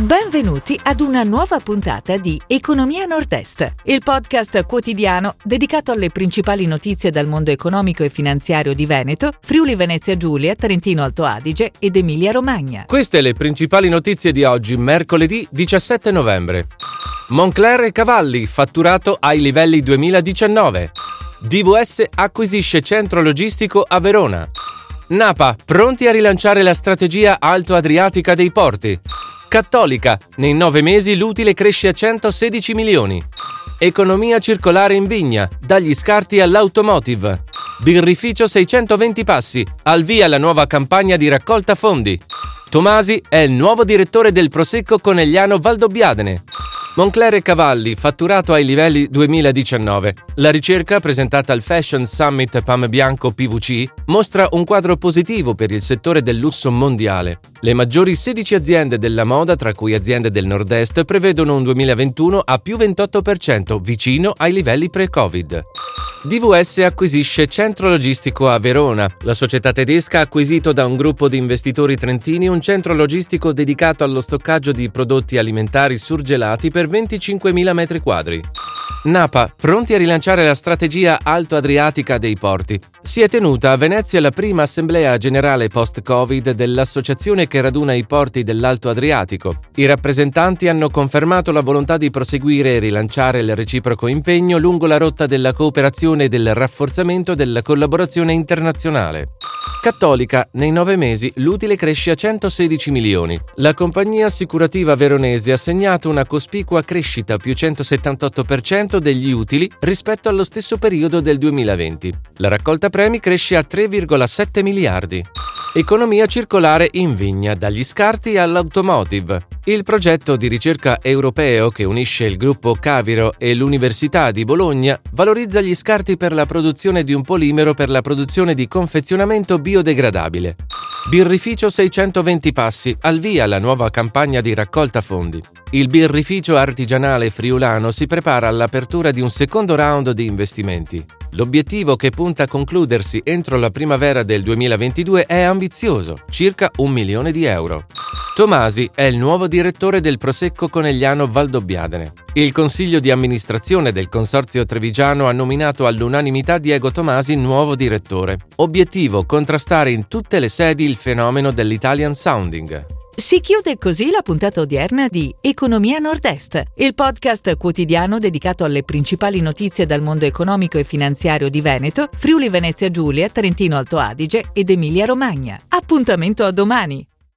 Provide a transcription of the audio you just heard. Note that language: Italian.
Benvenuti ad una nuova puntata di Economia Nord-Est, il podcast quotidiano dedicato alle principali notizie dal mondo economico e finanziario di Veneto, Friuli Venezia Giulia, Trentino Alto Adige ed Emilia Romagna. Queste le principali notizie di oggi, mercoledì 17 novembre. Moncler e Cavalli, fatturato ai livelli 2019. DVS acquisisce centro logistico a Verona. Napa, pronti a rilanciare la strategia alto-adriatica dei porti. Cattolica, nei nove mesi l'utile cresce a 116 milioni. Economia circolare in vigna, dagli scarti all'automotive. Birrificio 620 passi, al via la nuova campagna di raccolta fondi. Tomasi è il nuovo direttore del Prosecco Conegliano Valdobbiadene. Moncler e Cavalli, fatturato ai livelli 2019. La ricerca presentata al Fashion Summit Pam Bianco PVC mostra un quadro positivo per il settore del lusso mondiale. Le maggiori 16 aziende della moda, tra cui aziende del nord-est, prevedono un 2021 a più 28%, vicino ai livelli pre-Covid. DVS acquisisce centro logistico a Verona. La società tedesca ha acquisito da un gruppo di investitori trentini un centro logistico dedicato allo stoccaggio di prodotti alimentari surgelati per 25.000 m2. Napa, pronti a rilanciare la strategia alto-adriatica dei porti. Si è tenuta a Venezia la prima assemblea generale post-Covid dell'associazione che raduna i porti dell'Alto Adriatico. I rappresentanti hanno confermato la volontà di proseguire e rilanciare il reciproco impegno lungo la rotta della cooperazione e del rafforzamento della collaborazione internazionale. Cattolica, nei nove mesi l'utile cresce a 116 milioni. La compagnia assicurativa veronese ha segnato una cospicua crescita più 178% degli utili rispetto allo stesso periodo del 2020. La raccolta premi cresce a 3,7 miliardi. Economia circolare in vigna, dagli scarti all'automotive. Il progetto di ricerca europeo che unisce il gruppo Caviro e l'Università di Bologna valorizza gli scarti per la produzione di un polimero per la produzione di confezionamento biodegradabile. Birrificio 620 passi, al via la nuova campagna di raccolta fondi. Il birrificio artigianale friulano si prepara all'apertura di un secondo round di investimenti. L'obiettivo che punta a concludersi entro la primavera del 2022 è ambizioso, circa un milione di euro. Tomasi è il nuovo direttore del Prosecco Conegliano Valdobbiadene. Il consiglio di amministrazione del consorzio trevigiano ha nominato all'unanimità Diego Tomasi nuovo direttore. Obiettivo contrastare in tutte le sedi il fenomeno dell'Italian Sounding. Si chiude così la puntata odierna di Economia Nord-Est, il podcast quotidiano dedicato alle principali notizie dal mondo economico e finanziario di Veneto, Friuli Venezia Giulia, Trentino Alto Adige ed Emilia Romagna. Appuntamento a domani!